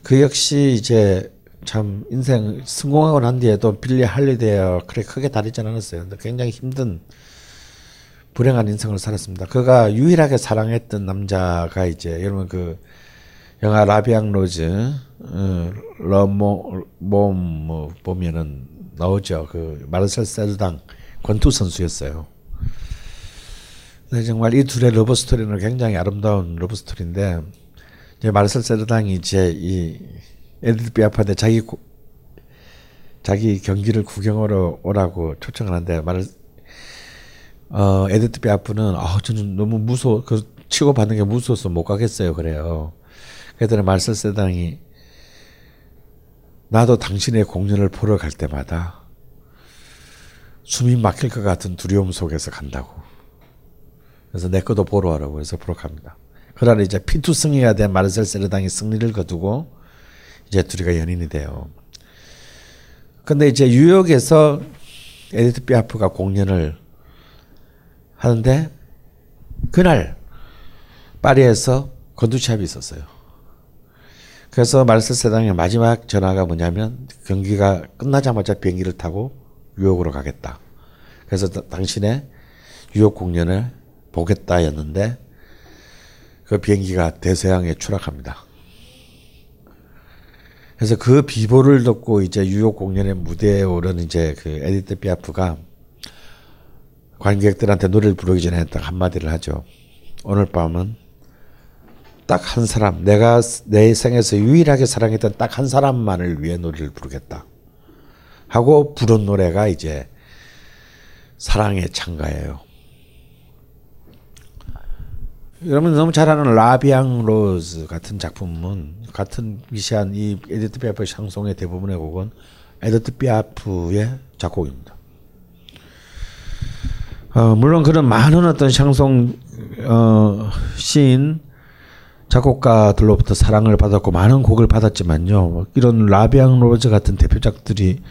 그 역시 이제 참 인생 성공하고 난 뒤에도 빌리 할리데이와 그렇게 크게 다르지 않았어요. 근데 굉장히 힘든 불행한 인생을 살았습니다. 그가 유일하게 사랑했던 남자가 이제 여러분 그 영화 라비앙 로즈 어, 러모 몸 보면은 나오죠. 그 마르셀 세르당 권투 선수였어요. 네, 정말 이 둘의 love story는 굉장히 아름다운 love story인데 이제 마르셀 세르당이 이제 이 에디트 피아프한테 자기 고, 자기 경기를 구경하러 오라고 초청을 하는데 말 어, 에디트 피아프는 아 저는 너무 무서워 그 치고 받는 게 무서워서 못 가겠어요 그래요. 그랬더니 마르셀 세르당이 나도 당신의 공연을 보러 갈 때마다 숨이 막힐 것 같은 두려움 속에서 간다고. 그래서 내 것도 보러 와라고 해서 보러 갑니다. 그러나 이제 피투성이가 된 마르셀 세르당이 승리를 거두고 이제 둘이가 연인이 돼요. 근데 이제 뉴욕에서 에디트 피아프가 공연을 하는데 그날 파리에서 권투 시합이 있었어요. 그래서 마르셀 세르당의 마지막 전화가 뭐냐면 경기가 끝나자마자 비행기를 타고 뉴욕으로 가겠다. 그래서 당신의 뉴욕 공연을 보겠다였는데 그 비행기가 대서양에 추락합니다. 그래서 그 비보를 듣고 이제 뉴욕 공연의 무대에 오른 이제 그 에디트 피아프가 관객들한테 노래를 부르기 전에 딱 한마디를 하죠. 오늘 밤은 딱 한 사람, 내가 내 생에서 유일하게 사랑했던 딱 한 사람만을 위해 노래를 부르겠다. 하고 부른 노래가 이제 사랑의 찬가예요. 여러분 너무 잘 아는 라비앙 로즈 같은 작품은 같은 미시한 이 에디트 피아프 샹송의 대부분의 곡은 에디트 피아프의 작곡입니다. 어, 물론 그런 많은 어떤 샹송 어, 시인 작곡가들로부터 사랑을 받았고 많은 곡을 받았지만요. 이런 라비앙 로즈 같은 대표작들이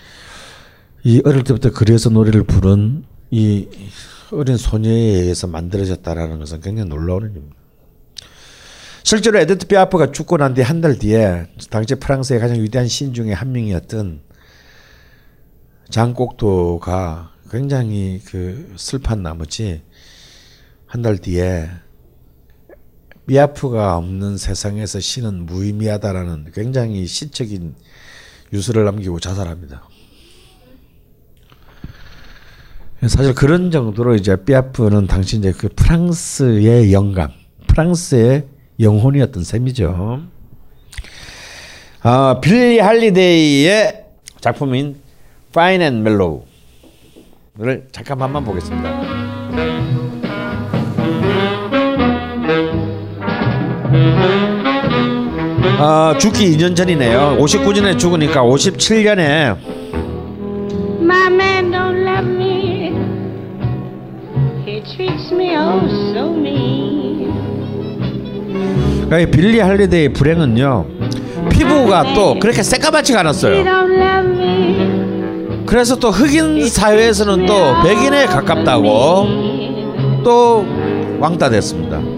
이 어릴 때부터 그래서 노래를 부른 이 어린 소녀에 의해서 만들어졌다라는 것은 굉장히 놀라운 일입니다. 실제로 에드트 피아프가 죽고 난 뒤 한 달 뒤에 당시 프랑스의 가장 위대한 시인 중에 한 명이었던 장곡도가 굉장히 그 슬픈 나머지 한 달 뒤에 미아프가 없는 세상에서 시는 무의미하다라는 굉장히 시적인 유서를 남기고 자살합니다. 사실 그런 정도로 이제 피아프는 당시 이제 그 프랑스의 영감, 프랑스의 영혼이었던 셈이죠. 아, 빌리 할리데이의 작품인 Fine and Mellow를 잠깐만만 보겠습니다. 아, 죽기 2년 전이네요. 59년에 죽으니까 57년에 oh so mean. 그러니까 빌리 할리데이 불행은요. 피부가 또 그렇게 새까맣지가 않았어요. 그래서 또 흑인 사회에서는 또 백인에 가깝다고 또 왕따 됐습니다.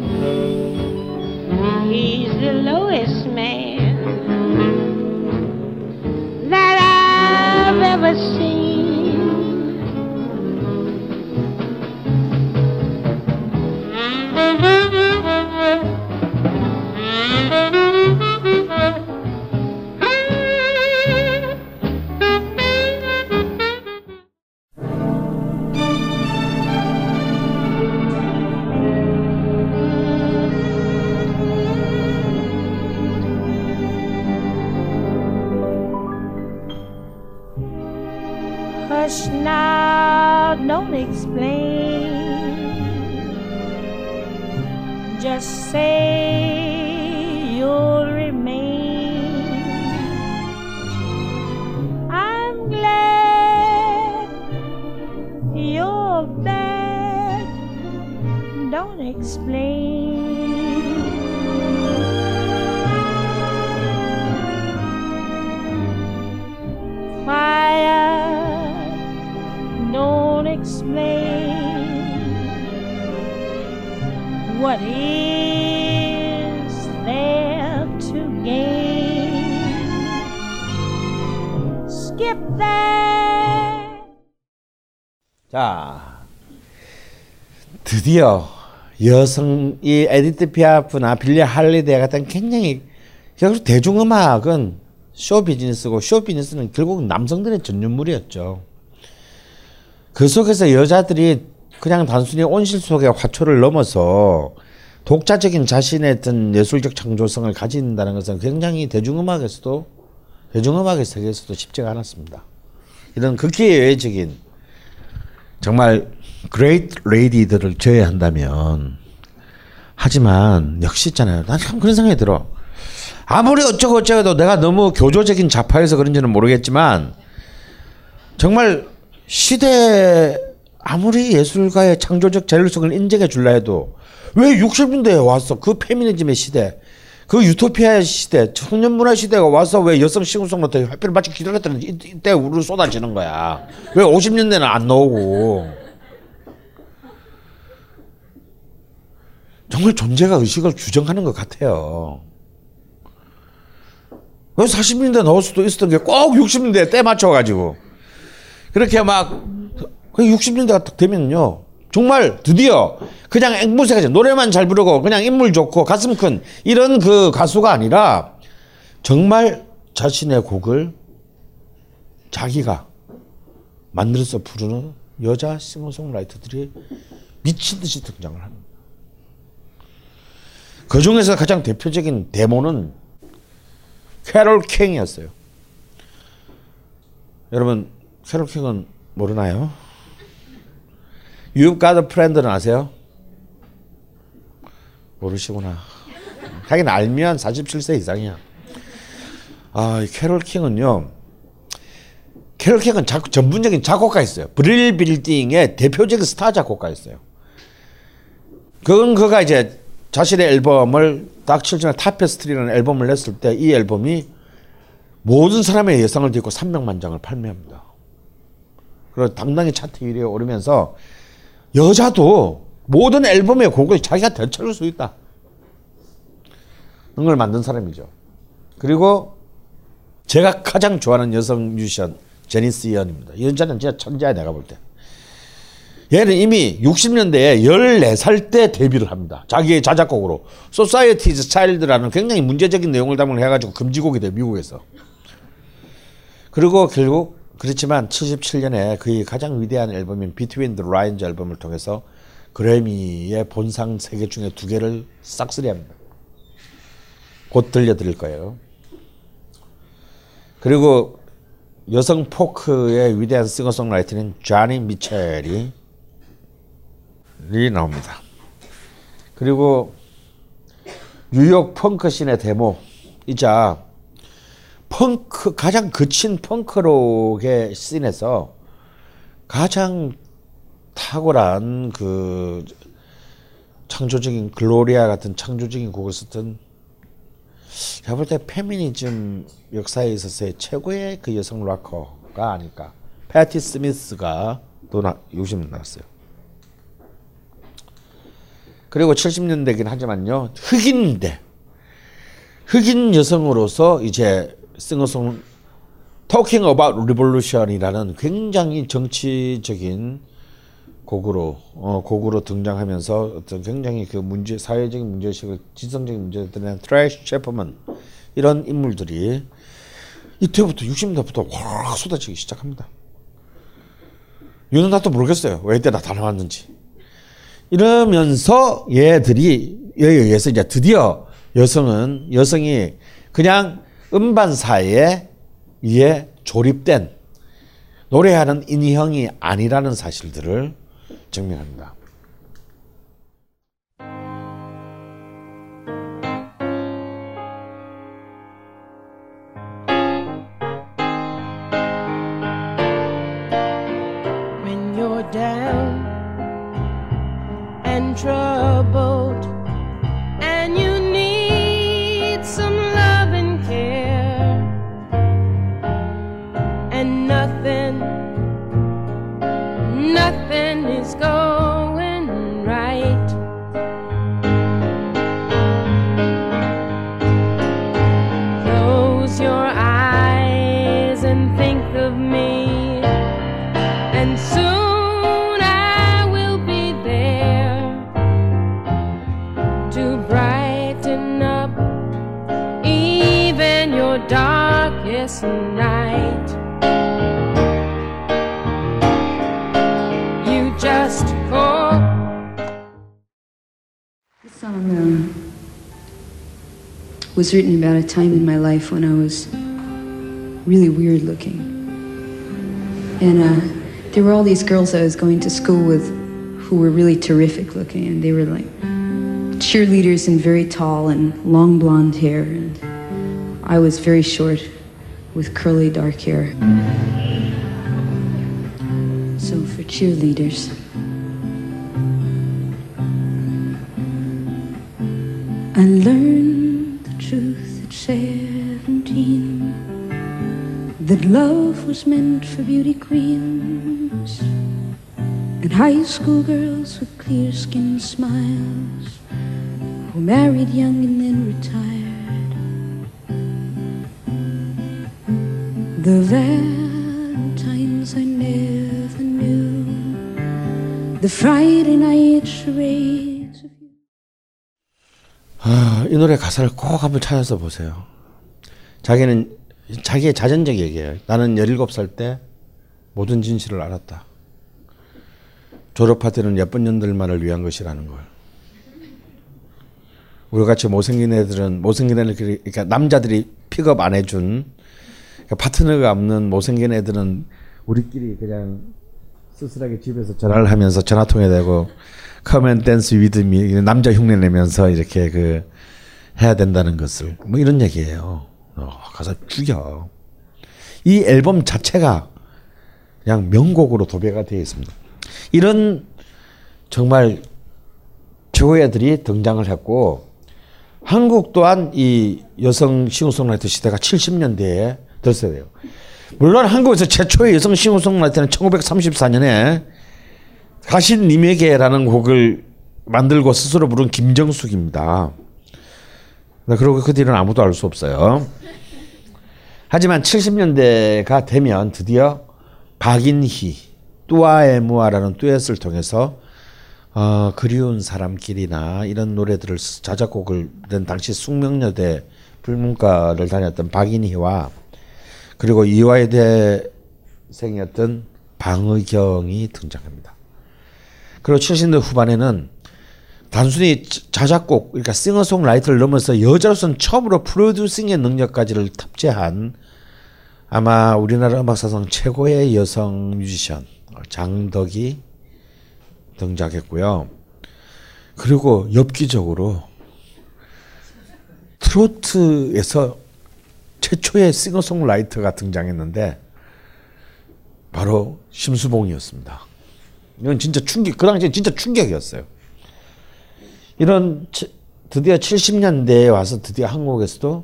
드디어 여성 이 에디트 피아프나 빌리 할리데이 같은 굉장히 결국 대중음악은 쇼 비즈니스고 쇼 비즈니스는 결국 남성들의 전유물이었죠. 그 속에서 여자들이 그냥 단순히 온실 속의 화초를 넘어서 독자적인 자신의 어떤 예술적 창조성을 가진다는 것은 굉장히 대중음악에서도 대중음악의 세계에서도 쉽지가 않았습니다. 이런 극히 예외적인 정말 great lady들을 제외한다면 하지만 역시 있잖아요. 난 참 그런 생각이 들어. 아무리 어쩌고 어쩌고 해도 내가 너무 교조적인 좌파여서 그런지는 모르겠지만 정말 시대 아무리 예술가의 창조적 자율성을 인정해 줄라 해도 왜 60년대에 와서 그 페미니즘의 시대 그 유토피아의 시대 청년 문화 시대가 와서 왜 여성 싱어송라이터들이 하필 마치 기다렸다는 듯이 이- 이때 우르르 쏟아지는 거야 왜 50년대는 안 나오고 정말 존재가 의식을 규정하는 것 같아요 왜 40년대 나올 수도 있었던 게 꼭 60년대에 때 맞춰가지고 그렇게 막 60년대가 딱 되면요 정말 드디어 그냥 앵무새같이 노래만 잘 부르고 그냥 인물 좋고 가슴 큰 이런 그 가수가 아니라 정말 자신의 곡을 자기가 만들어서 부르는 여자 싱어송라이터들이 미친 듯이 등장을 합니다. 그 중에서 가장 대표적인 데모는 캐롤 킹이었어요. 여러분 캐롤 킹은 모르나요? You've got a friend는 아세요? 모르시구나. 하긴 알면 47세 이상이야. 아, 이 캐롤 킹은요. 캐롤 킹은 작, 전문적인 작곡가였어요. 브릴 빌딩의 대표적인 스타 작곡가였어요. 그건 그가 이제 자신의 앨범을 딱 71년에 Tapestry라는 앨범을 냈을 때 이 앨범이 모든 사람의 예상을 딛고 300만 장을 판매합니다. 그리고 당당히 차트 1위에 오르면서 여자도 모든 앨범의 곡을 자기가 되찾을 수 있다. 그런 걸 만든 사람이죠. 그리고 제가 가장 좋아하는 여성 뮤지션 제니스 이언입니다. 이 여자는 진짜 천재야 내가 볼 때. 얘는 이미 60년대에 14살 때 데뷔를 합니다. 자기의 자작곡으로 Society's Child라는 굉장히 문제적인 내용을 담은 해가지고 금지곡이 돼 미국에서. 그리고 결국 그렇지만 77년에 그의 가장 위대한 앨범인 Between the Lines 앨범을 통해서 그래미의 본상 세 개 중에 두 개를 싹쓸이 합니다. 곧 들려드릴 거예요. 그리고 여성 포크의 위대한 싱어송라이터는 조니 미첼이 나옵니다. 그리고 뉴욕 펑크 scene의 대모이자 펑크 가장 거친 펑크록의 scene에서 가장 탁월한 그 창조적인 글로리아 같은 창조적인 곡을 썼던 제가 볼 때 페미니즘 역사에 있어서의 최고의 그 여성 락커가 아닐까. 패티 스미스가 또 나, 60년 나왔어요. 그리고 70년대긴 하지만요. 흑인인데 흑인 여성으로서 이제 싱어송 Talking About Revolution이라는 굉장히 정치적인 곡으로 어, 곡으로 등장하면서 어떤 굉장히 그 문제 사회적인 문제의식을 지성적인 문제들은 트레이시 채프먼 이런 인물들이 이때부터 60년대부터 확 쏟아지기 시작합니다. 이유는 나도 모르겠어요. 왜 이때 다 나왔는지. 이러면서 얘들이 여기 에서 이제 드디어 여성은 여성이 그냥 음반 사이에 의해 조립된 노래하는 인형이 아니라는 사실들을 증명합니다. down was written about a time in my life when I was really weird looking. And uh, there were all these girls I was going to school with who were really terrific looking, and they were like cheerleaders and very tall and long blonde hair. And I was very short with curly dark hair. So for cheerleaders, I learned love was meant for beauty queens and high school girls with clear skinned smiles who married young and then retired. The Valentines I never knew, the Friday night charades. 아, 이 노래 가사를 꼭 한번 찾아서 보세요. 자기는 자기의 자전적 얘기예요. 나는 17살 때 모든 진실을 알았다. 졸업 파티는 예쁜 년들만을 위한 것이라는 걸. 우리 같이 못생긴 애들은 못생긴 애들 그러니까 남자들이 픽업 안 해준 그러니까 파트너가 없는 못생긴 애들은 우리끼리 그냥 쓸쓸하게 집에서 전화를 하면서 전화 통화되고 come on dance with me 남자 흉내 내면서 이렇게 그 해야 된다는 것을 뭐 이런 얘기예요. 어, 가사 죽여. 이 앨범 자체가 그냥 명곡으로 도배가 되어 있습니다. 이런 정말 최고의 애들이 등장을 했고 한국 또한 이 여성 싱어송라이터 시대가 70년대에 들었어야 돼요. 물론 한국에서 최초의 여성 싱어송라이터는 1934년에 가신 님에게라는 곡을 만들고 스스로 부른 김정숙입니다. 네, 그리고 그 뒤는 아무도 알 수 없어요. 하지만 70년대가 되면 드디어 박인희, 뚜아에무아라는 듀엣을 통해서 어, 그리운 사람끼리나 이런 노래들을 자작곡을 낸 당시 숙명여대 불문과를 다녔던 박인희와 그리고 이화여대생이었던 방의경이 등장합니다. 그리고 70년대 후반에는 단순히 자작곡, 그러니까 싱어송라이터를 넘어서 여자로서는 처음으로 프로듀싱의 능력까지를 탑재한 아마 우리나라 음악 사상 최고의 여성 뮤지션 장덕이 등장했고요. 그리고 엽기적으로 트로트에서 최초의 싱어송라이터가 등장했는데 바로 심수봉이었습니다. 이건 진짜 충격, 그 당시에 진짜 충격이었어요. 이런 드디어 70년대에 와서 드디어 한국에서도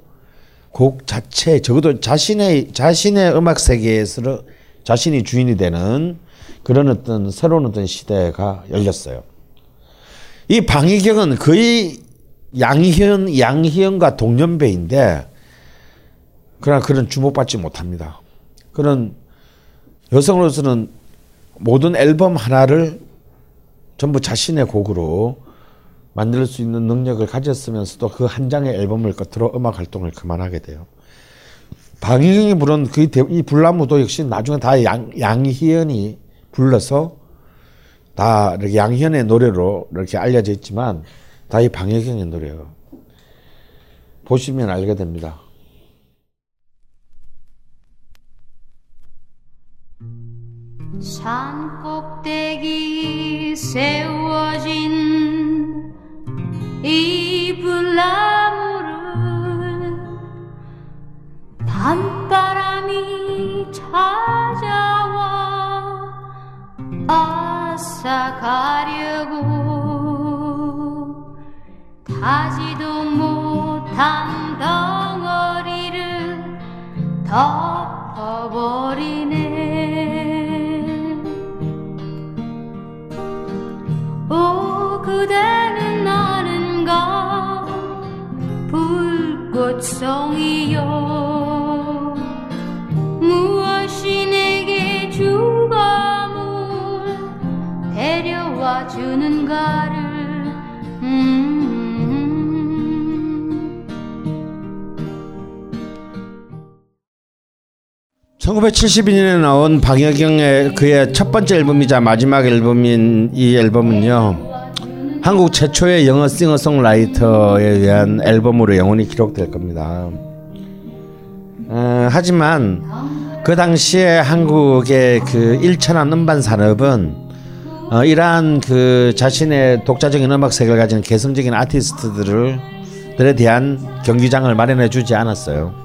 곡 자체 적어도 자신의 자신의 음악 세계에서 자신이 주인이 되는 그런 어떤 새로운 어떤 시대가 열렸어요. 이 방희경은 거의 양희연 양희연과 동년배인데 그러나 그런 주목받지 못합니다. 그런 여성으로서는 모든 앨범 하나를 전부 자신의 곡으로 만들 수 있는 능력을 가졌으면서도 그 한 장의 앨범을 끝으로 음악 활동을 그만하게 돼요. 방희경이 부른 그 이 불나무도 역시 나중에 다 양, 양희연이 불러서 다 이렇게 양희연의 노래로 이렇게 알려져 있지만 다 이 방혜경의 노래예요. 보시면 알게 됩니다. 산 꼭대기 세워진 이 불나무를 밤바람이 찾아와 아싸 가려고 하지도 못한 덩어리를 덮어버리네. 오 그대 는 아는가 불꽃송이요 무엇이 내게 주감을 데려와 주는가를 음 1972년에 나온 박여경의 그의 첫 번째 앨범이자 마지막 앨범인 이 앨범은요. 한국 최초의 영어 싱어송라이터에 의한 앨범으로 영원히 기록될 겁니다. 어, 하지만 그 당시에 한국의 그 일천한 음반 산업은 어, 이러한 그 자신의 독자적인 음악 색을 가진 개성적인 아티스트들을 들에 대한 경기장을 마련해 주지 않았어요.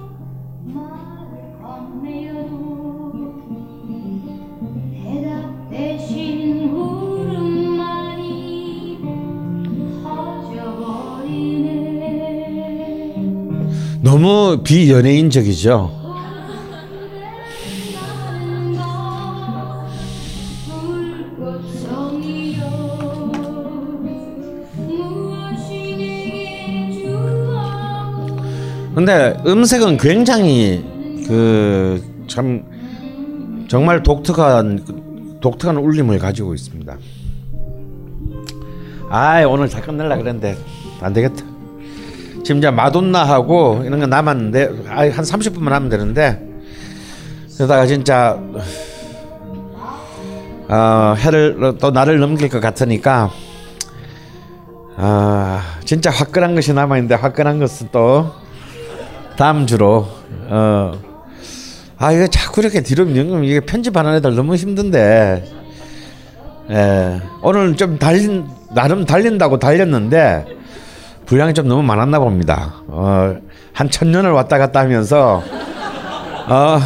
너무 비연예인적이죠. 근데 음색은 굉장히 그 참 정말 독특한 독특한 울림을 가지고 있습니다. 아 오늘 다 끝낼라 그랬는데 안 되겠다. 지금 이제 마돈나하고 이런 거 남았는데 아, 한 30분만 하면 되는데 그러다가 진짜 어, 해를 또 나를 넘길 것 같으니까 아 진짜 화끈한 것이 남아 있는데 화끈한 것은 또 다음 주로 어. 아 이거 자꾸 이렇게 뒤로 밀면 이게 편집하는 애들 너무 힘든데 예 오늘 좀 달린 나름 달린다고 달렸는데 분량이 좀 너무 많았나 봅니다. 어 한 천년을 왔다 갔다 하면서 어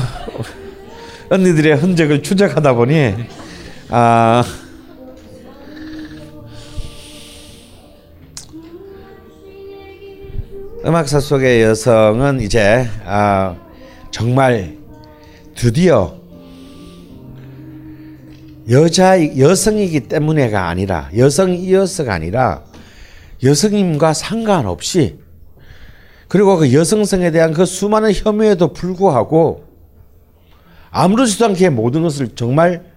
언니들의 흔적을 추적하다 보니 아 음악사 속의 여성은 이제 아 정말 드디어 여자 여성이기 때문에가 아니라 여성이어서가 아니라 여성임과 상관없이 그리고 그 여성성에 대한 그 수많은 혐오에도 불구하고 아무렇지도 않게 모든 것을 정말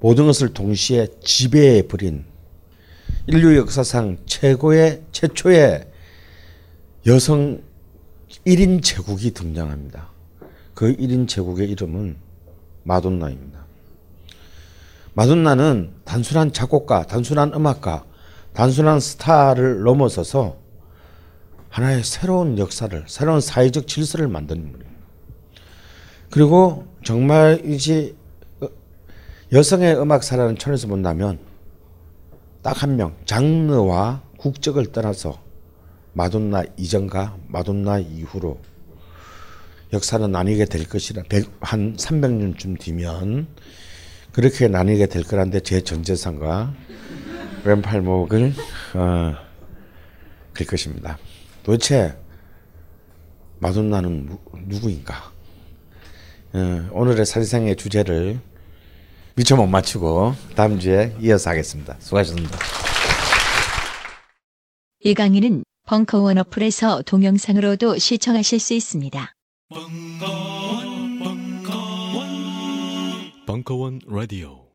모든 것을 동시에 지배해 버린 인류 역사상 최고의 최초의 여성 1인 제국이 등장합니다. 그 1인 제국의 이름은 마돈나입니다. 마돈나는 단순한 작곡가, 단순한 음악가, 단순한 스타를 넘어서서 하나의 새로운 역사를, 새로운 사회적 질서를 만든 인물입니다. 그리고 정말 이제 여성의 음악사라는 천에서 본다면 딱 한 명, 장르와 국적을 떠나서 마돈나 이전과 마돈나 이후로 역사는 나뉘게 될 것이라 한 300년쯤 뒤면 그렇게 나뉘게 될 거란데 제 전재산과 왼팔목을 어, 될 것입니다. 도대체 마돈나는 누구인가? 어, 오늘의 사리상의 주제를 미처 못 맞추고 다음 주에 이어서 하겠습니다. 수고하셨습니다. 이 강의는 벙커원 어플에서 동영상으로도 시청하실 수 있습니다. 벙커원 라디오